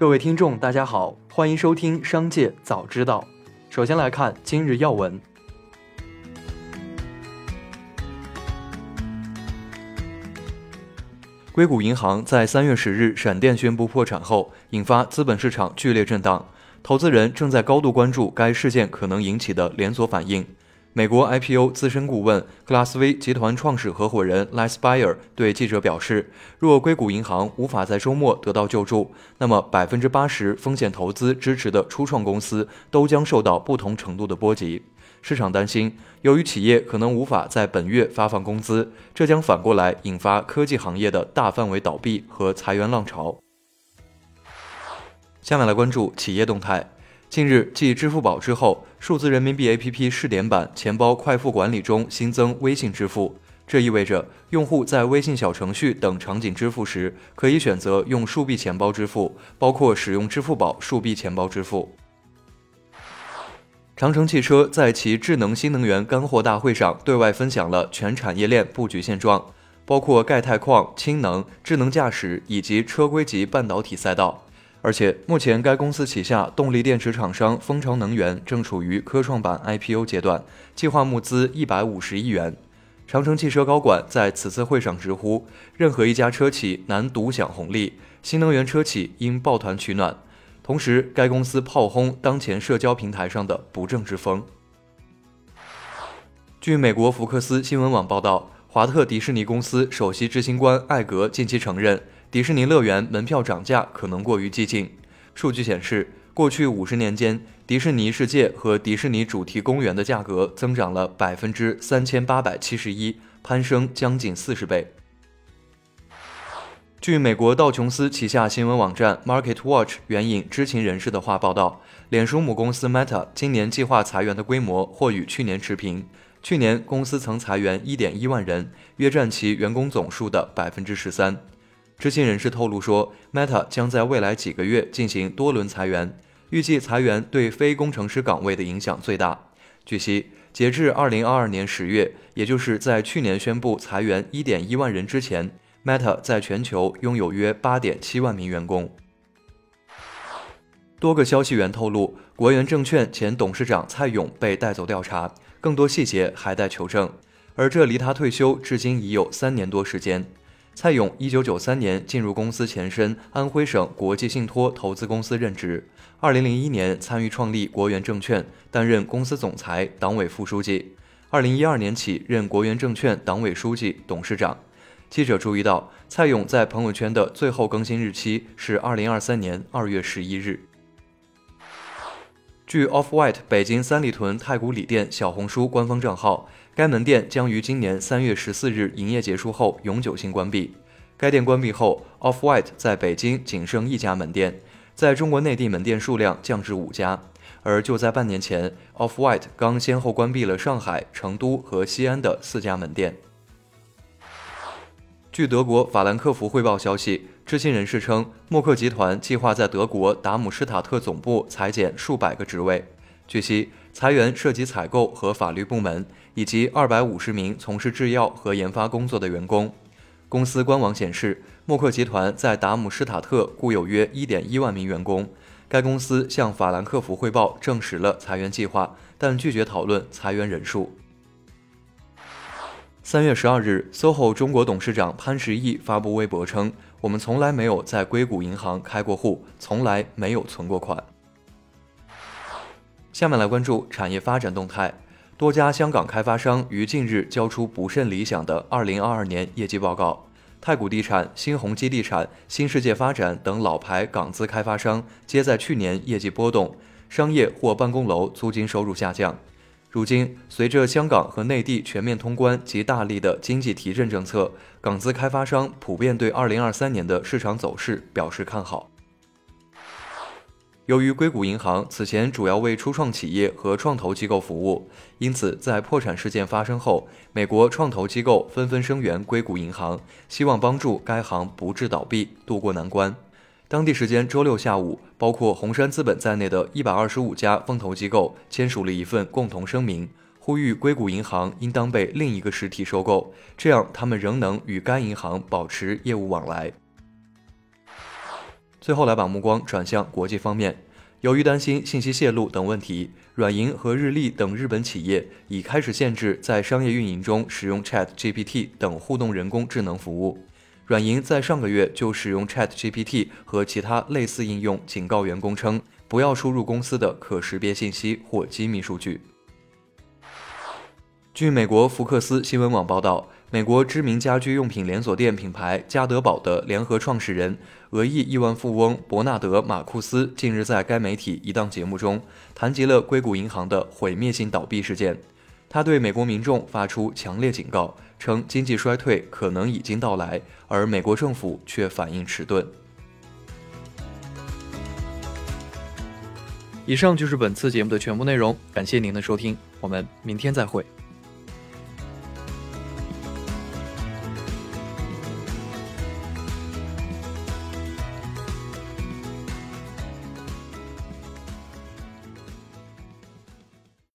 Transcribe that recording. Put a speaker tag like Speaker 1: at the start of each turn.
Speaker 1: 各位听众，大家好，欢迎收听《商界早知道》。首先来看今日要闻。硅谷银行在三月十日闪电宣布破产后，引发资本市场剧烈震荡，投资人正在高度关注该事件可能引起的连锁反应。美国 IPO 资深顾问克拉斯威集团创始合伙人 Les Bayer 对记者表示，若硅谷银行无法在周末得到救助，那么百分之八十风险投资支持的初创公司都将受到不同程度的波及。市场担心，由于企业可能无法在本月发放工资，这将反过来引发科技行业的大范围倒闭和裁员浪潮。下面来关注企业动态。近日，继支付宝之后，数字人民币 APP 试点版钱包快付管理中新增微信支付。这意味着用户在微信小程序等场景支付时，可以选择用数币钱包支付，包括使用支付宝数币钱包支付。长城汽车在其智能新能源干货大会上对外分享了全产业链布局现状，包括钙钛矿、氢能、智能驾驶以及车规级半导体赛道。而且，目前该公司旗下动力电池厂商蜂巢能源正处于科创板 IPO 阶段，计划募资一百五十亿元。长城汽车高管在此次会上直呼，任何一家车企难独享红利，新能源车企应抱团取暖。同时，该公司炮轰当前社交平台上的不正之风。据美国福克斯新闻网报道，华特迪士尼公司首席执行官艾格近期承认。迪士尼乐园门票涨价可能过于激进。数据显示，过去五十年间，迪士尼世界和迪士尼主题公园的价格增长了百分之三千八百七十一，攀升将近四十倍。据美国道琼斯旗下新闻网站 MarketWatch 援引知情人士的话报道，脸书母公司 Meta 今年计划裁员的规模或与去年持平。去年公司曾裁员一点一万人，约占其员工总数的百分之十三。知情人士透露说，Meta 将在未来几个月进行多轮裁员，预计裁员对非工程师岗位的影响最大。据悉，截至2022年10月，也就是在去年宣布裁员1.1万人之前，Meta 在全球拥有约8.7万名员工。多个消息源透露，国元证券前董事长蔡勇被带走调查，更多细节还待求证。而这离他退休至今已有三年多时间。蔡勇一九九三年进入公司前身安徽省国际信托投资公司任职，二零零一年参与创立国元证券，担任公司总裁、党委副书记。二零一二年起任国元证券党委书记、董事长。记者注意到，蔡勇在朋友圈的最后更新日期是二零二三年二月十一日。据 Off-White 北京三里屯太古里店小红书官方账号。该门店将于今年三月十四日营业结束后永久性关闭。该店关闭后，Off-White 在北京仅剩一家门店，在中国内地门店数量降至五家。而就在半年前，Off-White 刚先后关闭了上海、成都和西安的四家门店。据德国法兰克福汇报消息，知情人士称，默克集团计划在德国达姆施塔特总部裁减数百个职位。据悉，裁员涉及采购和法律部门。以及二百五十名从事制药和研发工作的员工。公司官网显示，默克集团在达姆施塔特雇有约一点一万名员工。该公司向法兰克福汇报证实了裁员计划，但拒绝讨论裁员人数。三月十二日，SOHO 中国董事长潘石屹发布微博称：“我们从来没有在硅谷银行开过户，从来没有存过款。”下面来关注产业发展动态。多家香港开发商于近日交出不甚理想的2022年业绩报告。太古地产、新鸿基地产、新世界发展等老牌港资开发商皆在去年业绩波动，商业或办公楼租金收入下降。如今，随着香港和内地全面通关及大力的经济提振政策，港资开发商普遍对2023年的市场走势表示看好。由于硅谷银行此前主要为初创企业和创投机构服务，因此在破产事件发生后，美国创投机构纷纷声援硅谷银行，希望帮助该行不致倒闭、渡过难关。当地时间周六下午，包括红杉资本在内的一百二十五家风投机构签署了一份共同声明，呼吁硅谷银行应当被另一个实体收购，这样他们仍能与该银行保持业务往来。最后来把目光转向国际方面。由于担心信息泄露等问题，软银和日立等日本企业已开始限制在商业运营中使用 Chat GPT 等互动人工智能服务。软银在上个月就使用 Chat GPT 和其他类似应用警告员工称，不要输入公司的可识别信息或机密数据。据美国福克斯新闻网报道。美国知名家居用品连锁店品牌家得宝的联合创始人、俄裔亿万富翁伯纳德·马库斯近日在该媒体一档节目中谈及了硅谷银行的毁灭性倒闭事件。他对美国民众发出强烈警告，称经济衰退可能已经到来，而美国政府却反应迟钝。以上就是本次节目的全部内容，感谢您的收听，我们明天再会。